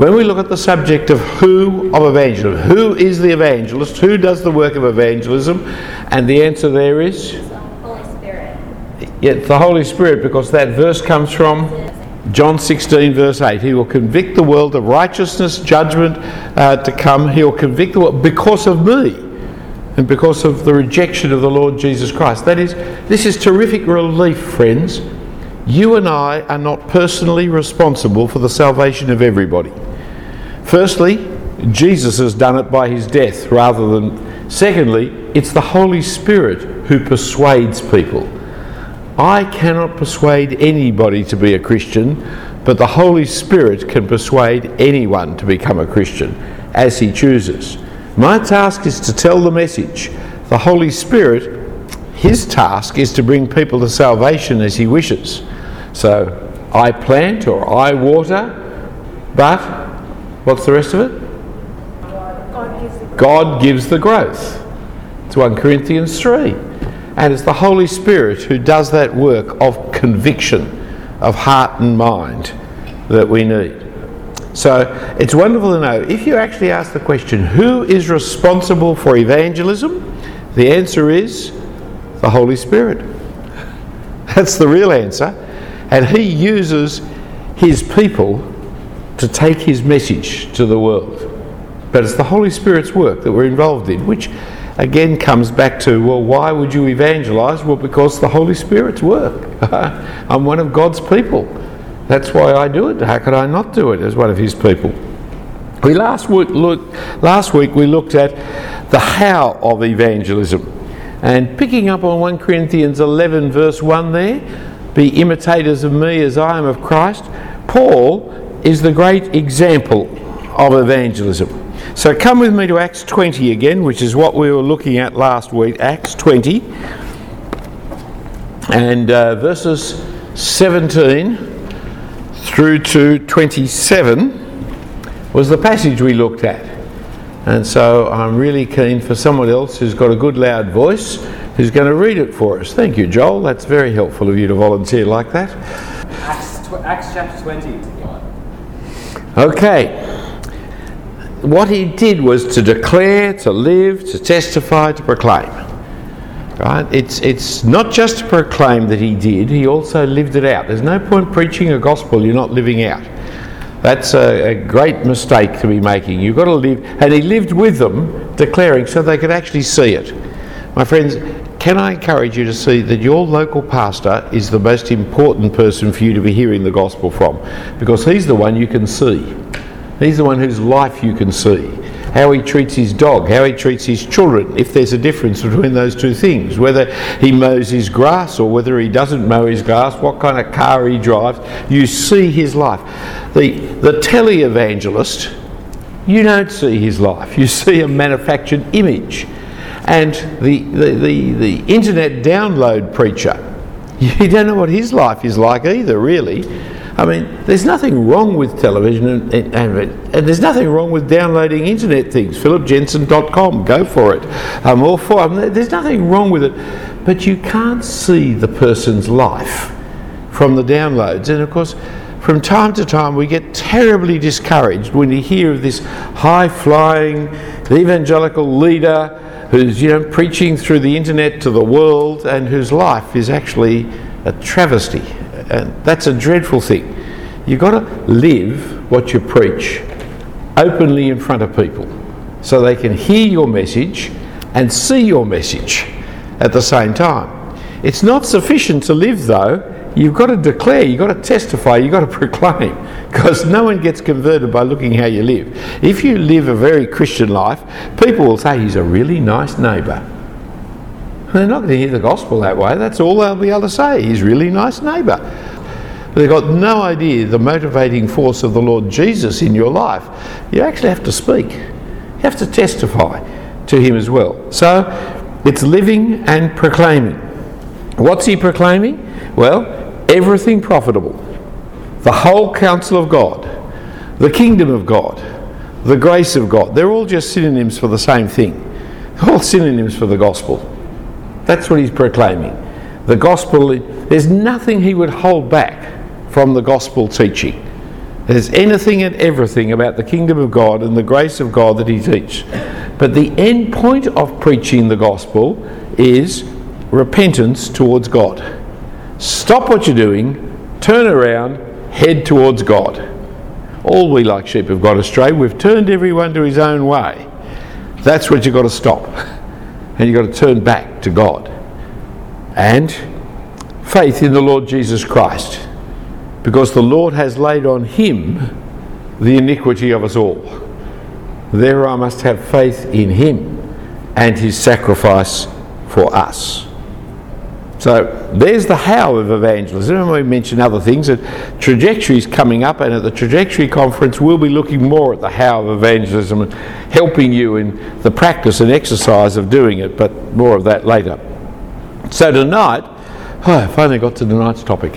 when we look at the subject of who of evangelism, who is the evangelist, who does the work of evangelism, and the answer there is the Holy Spirit. yeah, the Holy Spirit, because that verse comes from John 16, verse 8. He will convict the world of righteousness, judgment uh, to come. He will convict the world because of me and because of the rejection of the Lord Jesus Christ. That is, this is terrific relief, friends. You and I are not personally responsible for the salvation of everybody. Firstly, Jesus has done it by his death rather than. Secondly, it's the Holy Spirit who persuades people. I cannot persuade anybody to be a Christian, but the Holy Spirit can persuade anyone to become a Christian as he chooses. My task is to tell the message. The Holy Spirit, his task is to bring people to salvation as he wishes. So I plant or I water, but what's the rest of it? God gives the growth. It's 1 Corinthians 3. And it's the Holy Spirit who does that work of conviction of heart and mind that we need. So it's wonderful to know if you actually ask the question, who is responsible for evangelism? The answer is the Holy Spirit. That's the real answer. And He uses His people to take His message to the world. But it's the Holy Spirit's work that we're involved in, which again comes back to well, why would you evangelize? Well, because the Holy Spirit's work. I'm one of God's people. That's why I do it. How could I not do it as one of His people? We last week, last week we looked at the how of evangelism, and picking up on 1 Corinthians 11 verse 1 there, be imitators of me as I am of Christ. Paul is the great example of evangelism. So come with me to Acts 20 again, which is what we were looking at last week. Acts 20 and uh, verses 17 through to 27 was the passage we looked at. And so I'm really keen for someone else who's got a good loud voice who's going to read it for us. Thank you, Joel. That's very helpful of you to volunteer like that. Acts, tw- Acts chapter 20. Okay. What he did was to declare, to live, to testify, to proclaim. Right? It's, it's not just to proclaim that he did, he also lived it out. There's no point preaching a gospel you're not living out. That's a, a great mistake to be making. You've got to live, and he lived with them, declaring so they could actually see it. My friends, can I encourage you to see that your local pastor is the most important person for you to be hearing the gospel from? Because he's the one you can see. He's the one whose life you can see. How he treats his dog, how he treats his children, if there's a difference between those two things. Whether he mows his grass or whether he doesn't mow his grass, what kind of car he drives, you see his life. The, the televangelist, you don't see his life, you see a manufactured image. And the, the, the, the internet download preacher, you don't know what his life is like either, really. I mean, there's nothing wrong with television and, and, and, and there's nothing wrong with downloading internet things. PhillipJensen.com, go for it. I'm all for it. There's nothing wrong with it. But you can't see the person's life from the downloads. And of course, from time to time, we get terribly discouraged when you hear of this high flying evangelical leader who's you know preaching through the internet to the world and whose life is actually a travesty. And that's a dreadful thing. You've got to live what you preach openly in front of people so they can hear your message and see your message at the same time. It's not sufficient to live though you've got to declare, you've got to testify, you've got to proclaim, because no one gets converted by looking how you live. If you live a very Christian life, people will say he's a really nice neighbour. They're not going to hear the gospel that way. That's all they'll be able to say. He's really nice neighbour. They've got no idea the motivating force of the Lord Jesus in your life. You actually have to speak. You have to testify to him as well. So it's living and proclaiming. What's he proclaiming? Well, everything profitable, the whole counsel of God, the kingdom of God, the grace of God. They're all just synonyms for the same thing. They're all synonyms for the gospel. That's what he's proclaiming. The gospel, there's nothing he would hold back from the gospel teaching. There's anything and everything about the kingdom of God and the grace of God that he teaches. But the end point of preaching the gospel is repentance towards God. Stop what you're doing, turn around, head towards God. All we like sheep have gone astray. We've turned everyone to his own way. That's what you've got to stop. And you've got to turn back to God. And faith in the Lord Jesus Christ. Because the Lord has laid on him the iniquity of us all. There I must have faith in him and his sacrifice for us. So there's the how of evangelism, and we mentioned other things. That trajectory is coming up, and at the trajectory conference, we'll be looking more at the how of evangelism and helping you in the practice and exercise of doing it. But more of that later. So tonight, oh, I finally got to tonight's topic: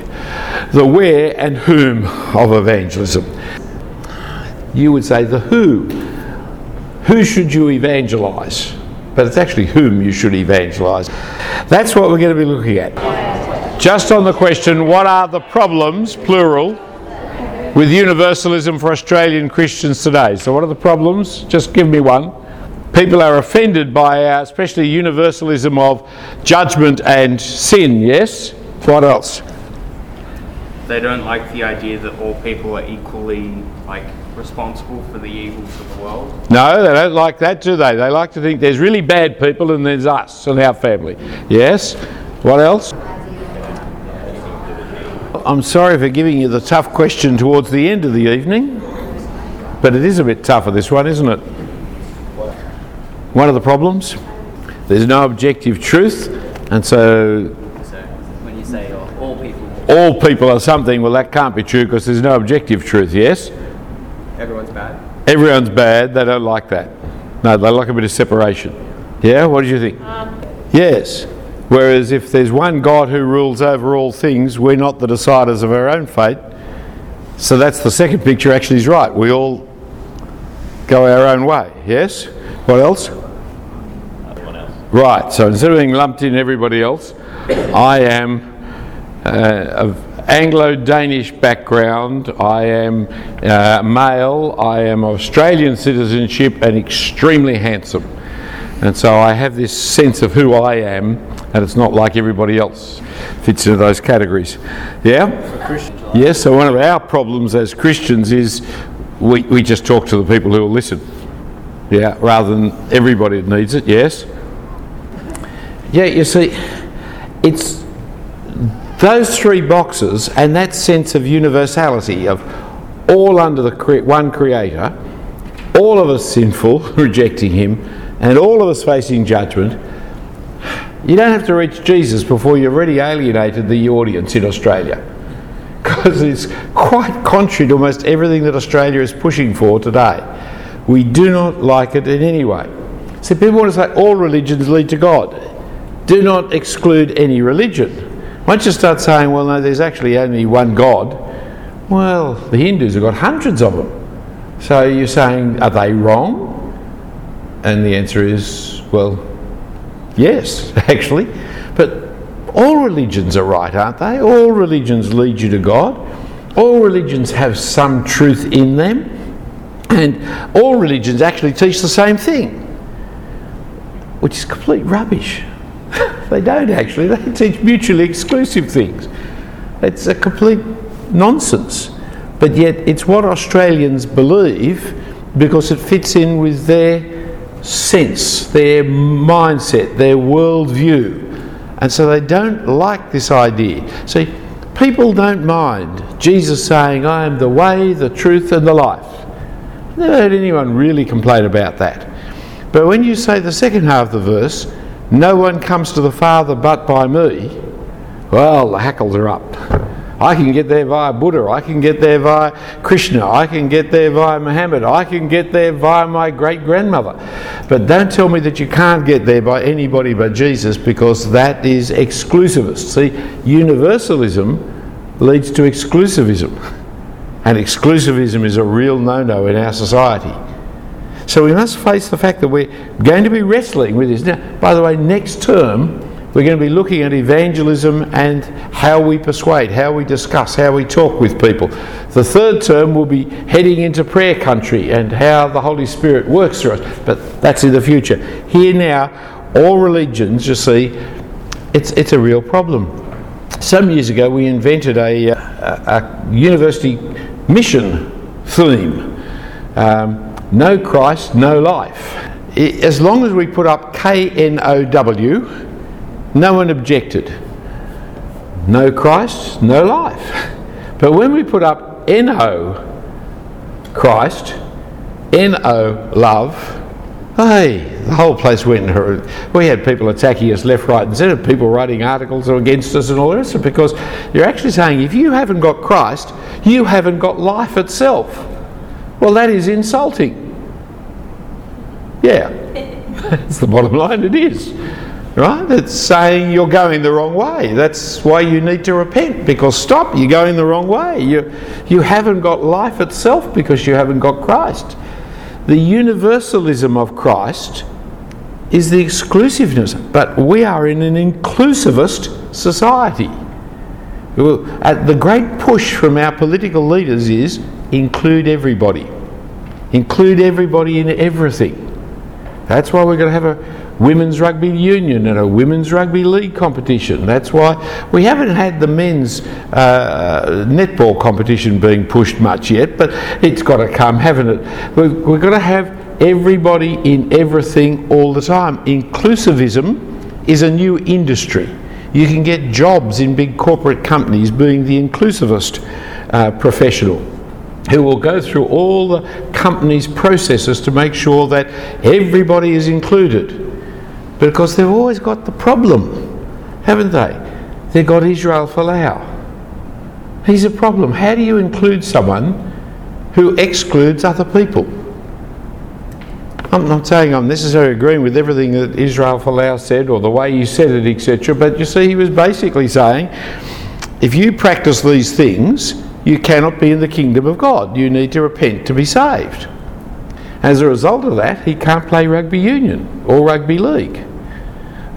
the where and whom of evangelism. You would say the who. Who should you evangelise? But it's actually whom you should evangelise. That's what we're going to be looking at. Just on the question, what are the problems, plural, with universalism for Australian Christians today? So, what are the problems? Just give me one. People are offended by, uh, especially universalism of judgment and sin, yes? What else? They don't like the idea that all people are equally like responsible for the evils of the world. No, they don't like that, do they? They like to think there's really bad people and there's us and our family. Yes? What else? I'm sorry for giving you the tough question towards the end of the evening, but it is a bit tougher, this one, isn't it? One of the problems? There's no objective truth, and so when you say oh, all people, all people are something, well, that can't be true because there's no objective truth, yes? Everyone's bad. Everyone's bad, they don't like that. No, they like a bit of separation. Yeah, what do you think? yes. Whereas if there's one God who rules over all things, we're not the deciders of our own fate. So that's the second picture, actually, is right. We all go our own way. Yes? What else? Right, so instead of being lumped in everybody else, I am uh, of Anglo Danish background, I am uh, male, I am Australian citizenship, and extremely handsome. And so I have this sense of who I am, and it's not like everybody else fits into those categories. Yeah? Yes, so one of our problems as Christians is we, we just talk to the people who will listen. Yeah, rather than everybody that needs it, yes? Yeah, you see, it's those three boxes and that sense of universality of all under the cre- one creator, all of us sinful, rejecting him, and all of us facing judgment. You don't have to reach Jesus before you've already alienated the audience in Australia. Because it's quite contrary to almost everything that Australia is pushing for today. We do not like it in any way. So people want to say all religions lead to God. Do not exclude any religion. Once you start saying, well, no, there's actually only one God, well, the Hindus have got hundreds of them. So you're saying, are they wrong? And the answer is, well, yes, actually. But all religions are right, aren't they? All religions lead you to God. All religions have some truth in them. And all religions actually teach the same thing, which is complete rubbish. They don't actually, they teach mutually exclusive things. It's a complete nonsense. But yet, it's what Australians believe because it fits in with their sense, their mindset, their worldview. And so they don't like this idea. See, people don't mind Jesus saying, I am the way, the truth, and the life. I've never heard anyone really complain about that. But when you say the second half of the verse, no one comes to the Father but by me, well, the hackles are up. I can get there via Buddha, I can get there via Krishna, I can get there via Muhammad, I can get there via my great grandmother. But don't tell me that you can't get there by anybody but Jesus because that is exclusivist. See, universalism leads to exclusivism, and exclusivism is a real no no in our society. So we must face the fact that we're going to be wrestling with this. Now, by the way, next term We're going to be looking at evangelism and how we persuade, how we discuss, how we talk with people. The third term will be heading into prayer country and how the Holy Spirit works through us. But that's in the future. Here now, all religions, you see, it's, it's a real problem. Some years ago, we invented a, a, a university mission theme um, No Christ, No Life. As long as we put up K N O W, no one objected. No Christ, no life. But when we put up N-O Christ, N-O love, hey, the whole place went. We had people attacking us left, right, and centre. People writing articles against us and all the rest of it because you're actually saying if you haven't got Christ, you haven't got life itself. Well, that is insulting. Yeah, that's the bottom line. It is. Right? It's saying you're going the wrong way. That's why you need to repent because stop, you're going the wrong way. You, you haven't got life itself because you haven't got Christ. The universalism of Christ is the exclusiveness, but we are in an inclusivist society. The great push from our political leaders is include everybody. Include everybody in everything. That's why we're going to have a women's rugby union and a women's rugby league competition. That's why we haven't had the men's uh, netball competition being pushed much yet, but it's got to come, haven't it? We've, we've got to have everybody in everything all the time. Inclusivism is a new industry. You can get jobs in big corporate companies being the inclusivist uh, professional who will go through all the company's processes to make sure that everybody is included because they've always got the problem, haven't they? They've got Israel Folau. He's a problem. How do you include someone who excludes other people? I'm not saying I'm necessarily agreeing with everything that Israel Folau said or the way he said it, etc. But you see, he was basically saying if you practice these things, you cannot be in the kingdom of God. You need to repent to be saved. As a result of that, he can't play rugby union or rugby league.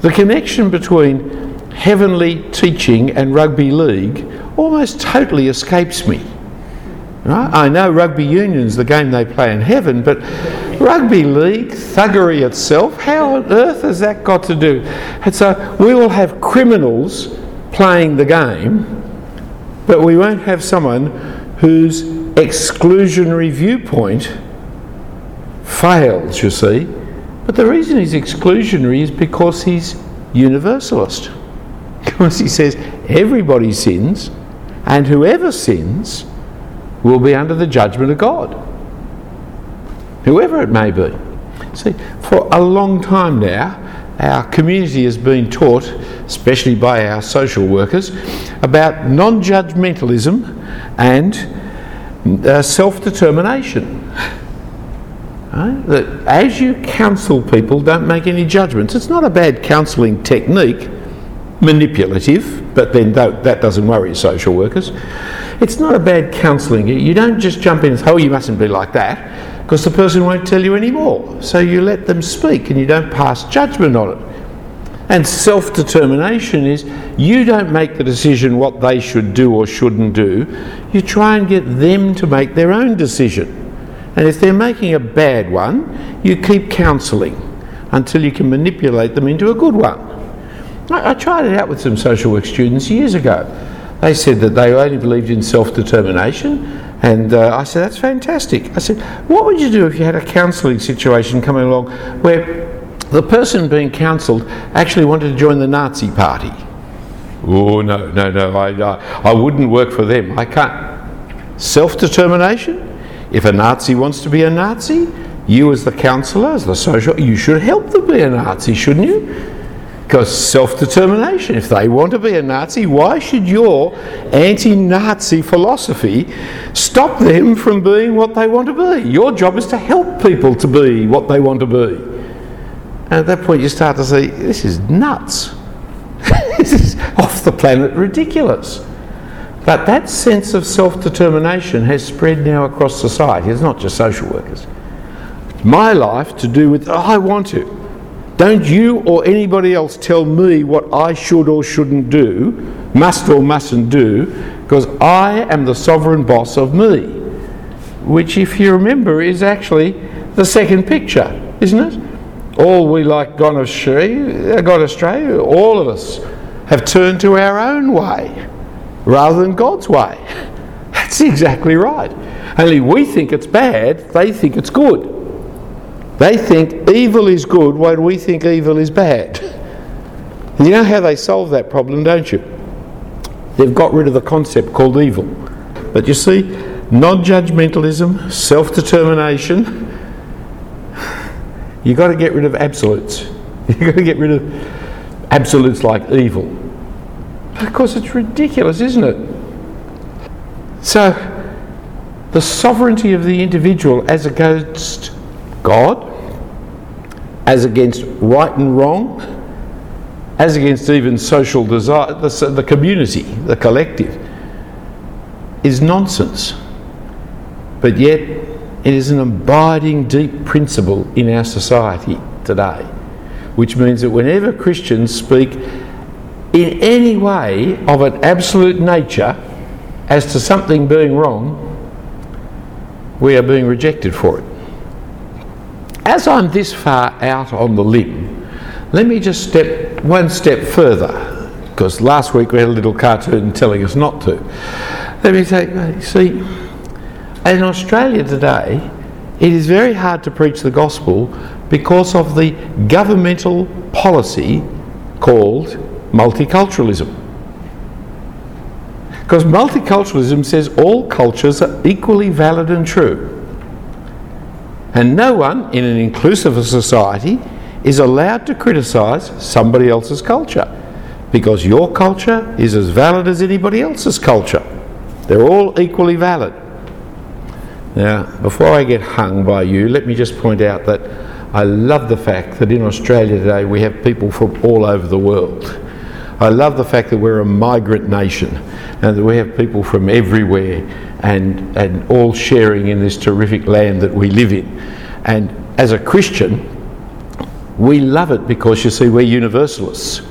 The connection between heavenly teaching and rugby league almost totally escapes me. Right? I know rugby union's the game they play in heaven, but rugby league, thuggery itself, how on earth has that got to do? And so we will have criminals playing the game, but we won't have someone whose exclusionary viewpoint fails, you see. But the reason he's exclusionary is because he's universalist. Because he says everybody sins, and whoever sins will be under the judgment of God. Whoever it may be. See, for a long time now, our community has been taught, especially by our social workers, about non judgmentalism and uh, self determination. Right? That as you counsel people, don't make any judgments. It's not a bad counselling technique, manipulative, but then that doesn't worry social workers. It's not a bad counselling. You don't just jump in and say, oh, you mustn't be like that, because the person won't tell you anymore. So you let them speak and you don't pass judgment on it. And self determination is you don't make the decision what they should do or shouldn't do, you try and get them to make their own decision. And if they're making a bad one, you keep counselling until you can manipulate them into a good one. I, I tried it out with some social work students years ago. They said that they only believed in self determination, and uh, I said, That's fantastic. I said, What would you do if you had a counselling situation coming along where the person being counselled actually wanted to join the Nazi party? Oh, no, no, no, I, I, I wouldn't work for them. I can't. Self determination? If a Nazi wants to be a Nazi, you as the counsellor, as the social, you should help them be a Nazi, shouldn't you? Because self determination. If they want to be a Nazi, why should your anti Nazi philosophy stop them from being what they want to be? Your job is to help people to be what they want to be. And at that point, you start to see this is nuts. this is off the planet ridiculous. But that sense of self determination has spread now across society. It's not just social workers. My life to do with, oh, I want to. Don't you or anybody else tell me what I should or shouldn't do, must or mustn't do, because I am the sovereign boss of me. Which, if you remember, is actually the second picture, isn't it? All we like gone astray, uh, gone astray, all of us have turned to our own way rather than God's way. That's exactly right. Only we think it's bad, they think it's good. They think evil is good when we think evil is bad. You know how they solve that problem, don't you? They've got rid of the concept called evil. But you see, non judgmentalism, self determination, you've got to get rid of absolutes. You've got to get rid of absolutes like evil. Because it's ridiculous, isn't it? So, the sovereignty of the individual as against God, as against right and wrong, as against even social desire, the, the community, the collective, is nonsense. But yet, it is an abiding deep principle in our society today, which means that whenever Christians speak in any way of an absolute nature as to something being wrong, we are being rejected for it. As I'm this far out on the limb, let me just step one step further, because last week we had a little cartoon telling us not to. Let me say, see, in Australia today, it is very hard to preach the gospel because of the governmental policy called multiculturalism. Because multiculturalism says all cultures are equally valid and true. And no one in an inclusive society is allowed to criticise somebody else's culture because your culture is as valid as anybody else's culture. They're all equally valid. Now, before I get hung by you, let me just point out that I love the fact that in Australia today we have people from all over the world. I love the fact that we're a migrant nation and that we have people from everywhere and, and all sharing in this terrific land that we live in. And as a Christian, we love it because you see, we're universalists.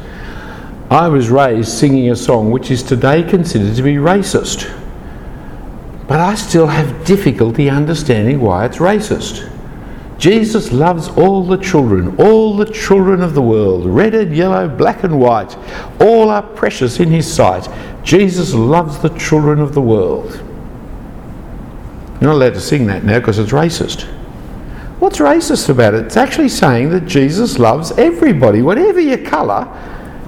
I was raised singing a song which is today considered to be racist. But I still have difficulty understanding why it's racist. Jesus loves all the children, all the children of the world, red and yellow, black and white. All are precious in his sight. Jesus loves the children of the world. You're not allowed to sing that now because it's racist. What's racist about it? It's actually saying that Jesus loves everybody, whatever your colour,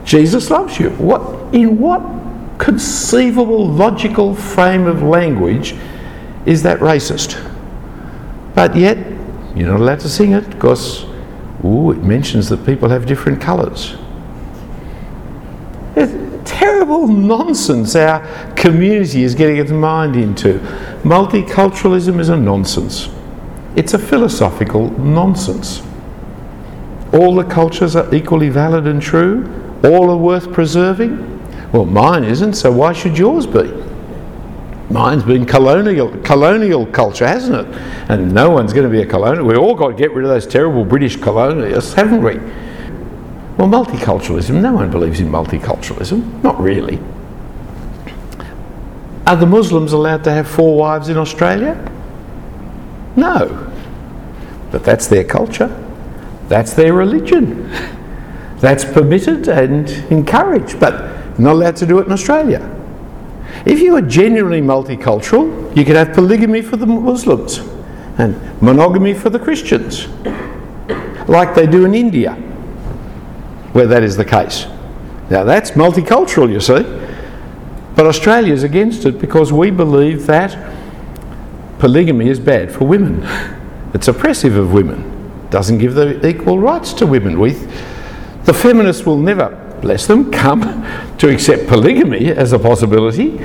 Jesus loves you. What in what conceivable logical frame of language is that racist? But yet you're not allowed to sing it because ooh, it mentions that people have different colours. Terrible nonsense our community is getting its mind into. Multiculturalism is a nonsense. It's a philosophical nonsense. All the cultures are equally valid and true. All are worth preserving. Well, mine isn't, so why should yours be? Mine's been colonial, colonial culture, hasn't it? And no one's going to be a colonial. We've all got to get rid of those terrible British colonialists, haven't we? Well, multiculturalism, no one believes in multiculturalism. Not really. Are the Muslims allowed to have four wives in Australia? No. But that's their culture. That's their religion. That's permitted and encouraged, but not allowed to do it in Australia. If you are genuinely multicultural, you could have polygamy for the Muslims and monogamy for the Christians, like they do in India, where that is the case. Now that's multicultural, you see. But Australia is against it because we believe that polygamy is bad for women. It's oppressive of women. Doesn't give the equal rights to women. We, the feminists will never bless them, come to accept polygamy as a possibility,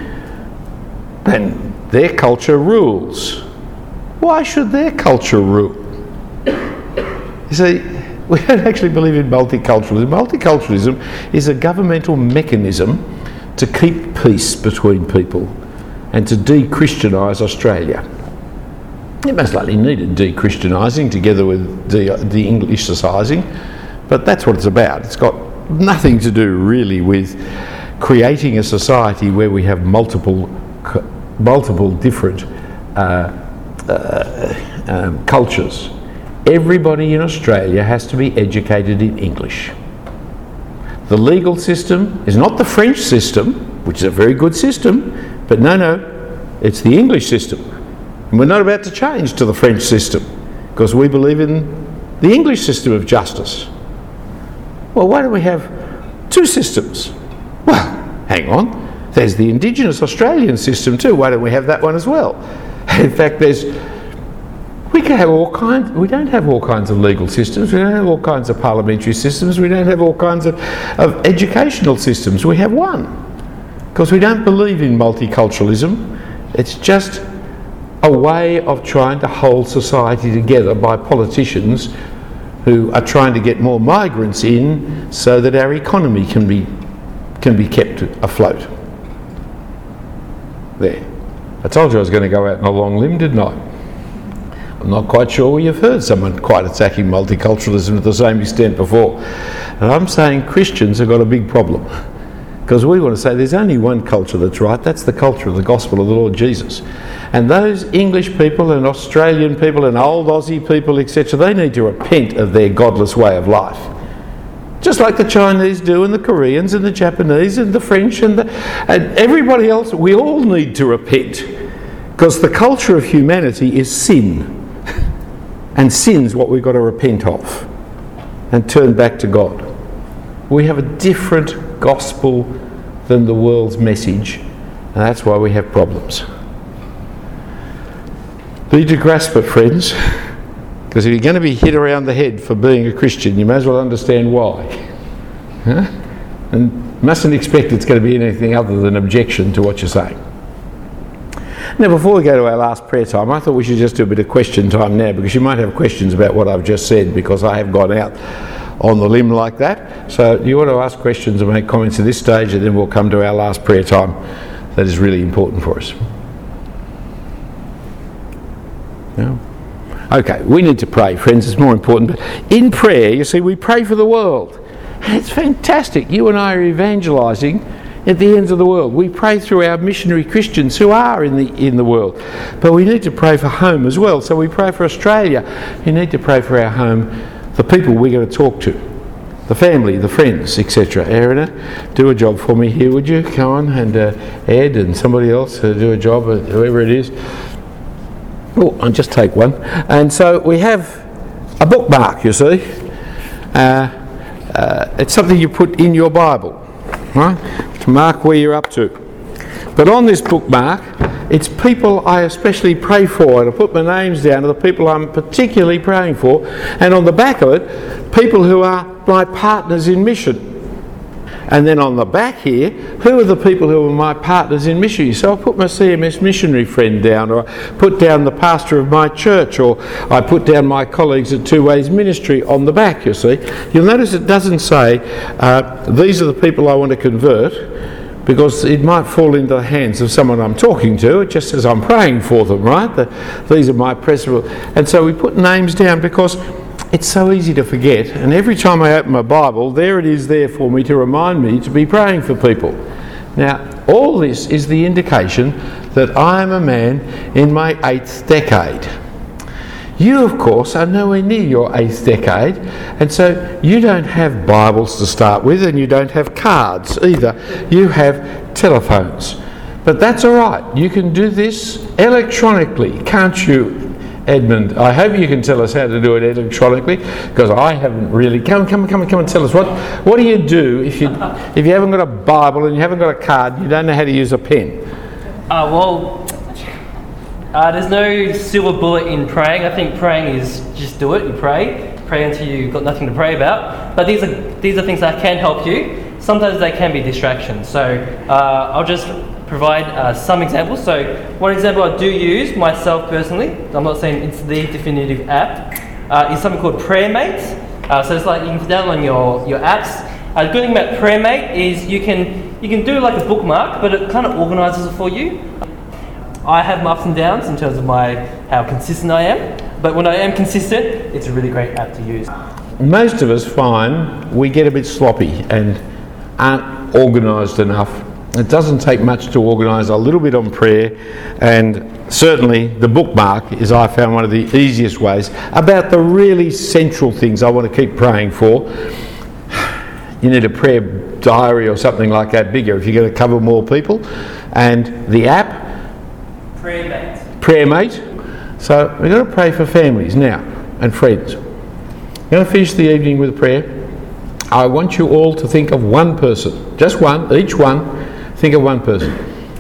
then their culture rules. Why should their culture rule? You see, we don't actually believe in multiculturalism. Multiculturalism is a governmental mechanism to keep peace between people and to de Christianise Australia. It most likely needed de Christianising together with de- de Englishcising But that's what it's about. It's got nothing to do really with creating a society where we have multiple, multiple different uh, uh, um, cultures. Everybody in Australia has to be educated in English. The legal system is not the French system, which is a very good system, but no, no, it's the English system. And we're not about to change to the French system because we believe in the English system of justice. Well, why don't we have two systems? Well, hang on. There's the Indigenous Australian system too. Why don't we have that one as well? In fact, there's we can have all kinds. We don't have all kinds of legal systems. We don't have all kinds of parliamentary systems. We don't have all kinds of, of educational systems. We have one because we don't believe in multiculturalism. It's just a way of trying to hold society together by politicians who are trying to get more migrants in so that our economy can be can be kept afloat. There. I told you I was going to go out on a long limb, didn't I? I'm not quite sure you've heard someone quite attacking multiculturalism to the same extent before. And I'm saying Christians have got a big problem. Because we want to say there's only one culture that's right, that's the culture of the gospel of the Lord Jesus. And those English people and Australian people and old Aussie people, etc., they need to repent of their godless way of life. Just like the Chinese do, and the Koreans, and the Japanese, and the French, and, the, and everybody else, we all need to repent. Because the culture of humanity is sin. And sin's what we've got to repent of and turn back to God. We have a different gospel than the world's message, and that's why we have problems. Need to grasp it, friends, because if you're going to be hit around the head for being a Christian, you may as well understand why. Huh? And mustn't expect it's going to be anything other than objection to what you're saying. Now, before we go to our last prayer time, I thought we should just do a bit of question time now because you might have questions about what I've just said because I have gone out on the limb like that. So, you want to ask questions and make comments at this stage, and then we'll come to our last prayer time that is really important for us. No? Okay, we need to pray, friends, it's more important. But in prayer, you see, we pray for the world. And it's fantastic. You and I are evangelising at the ends of the world. We pray through our missionary Christians who are in the in the world. But we need to pray for home as well. So we pray for Australia. You need to pray for our home, the people we're going to talk to, the family, the friends, etc. Erina, do a job for me here, would you? Come on, and uh, Ed and somebody else uh, do a job, whoever it is. Oh, I'll just take one. And so we have a bookmark, you see. Uh, uh, it's something you put in your Bible, right? To mark where you're up to. But on this bookmark, it's people I especially pray for, and I put my names down of the people I'm particularly praying for, and on the back of it, people who are my partners in mission. And then on the back here, who are the people who are my partners in mission? So I put my CMS missionary friend down, or I put down the pastor of my church, or I put down my colleagues at Two Ways Ministry on the back, you see. You'll notice it doesn't say, uh, these are the people I want to convert, because it might fall into the hands of someone I'm talking to. Just says I'm praying for them, right? The, these are my principal. And so we put names down because it's so easy to forget. And every time I open my Bible, there it is there for me to remind me to be praying for people. Now, all this is the indication that I am a man in my eighth decade. You, of course, are nowhere near your eighth decade, and so you don't have Bibles to start with, and you don't have cards either. You have telephones. But that's all right. You can do this electronically, can't you, Edmund? I hope you can tell us how to do it electronically, because I haven't really. Come, come, come, come and tell us what. What do you do if you if you haven't got a Bible and you haven't got a card? You don't know how to use a pen. Uh, well, uh, there's no silver bullet in praying. I think praying is just do it. You pray, pray until you've got nothing to pray about. But these are these are things that can help you. Sometimes they can be distractions. So uh, I'll just provide uh, some examples. So one example I do use myself personally. I'm not saying it's the definitive app. Uh, is something called PrayerMate. Uh, so it's like you can download your your apps. Uh, good thing about PrayerMate is you can you can do like a bookmark, but it kind of organises it for you. I have my ups and downs in terms of my how consistent I am, but when I am consistent, it's a really great app to use. most of us find we get a bit sloppy and aren't organised enough. It doesn't take much to organise a little bit on prayer, and certainly the bookmark is, I found, one of the easiest ways about the really central things I want to keep praying for. You need a prayer diary or something like that bigger if you're going to cover more people, and the app, Prayer mates. Prayer Mate. So we're going to pray for families now and friends. I'm going to finish the evening with a prayer. I want you all to think of one person, just one, each one. Think of one person.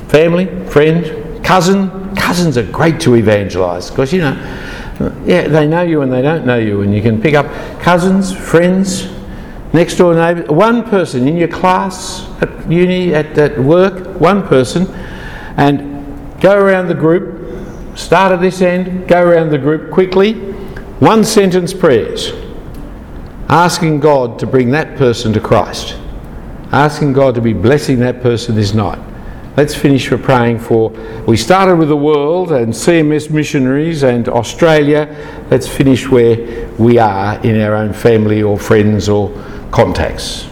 Family, friend, cousin. Cousins are great to evangelise because you know, yeah, they know you and they don't know you, and you can pick up cousins, friends, next door neighbour, one person in your class, at uni, at, at work, one person, and go around the group, start at this end, go around the group quickly, one sentence prayers, asking God to bring that person to Christ, asking God to be blessing that person this night. Let's finish for praying for. We started with the world and CMS missionaries and Australia. Let's finish where we are in our own family or friends or contacts.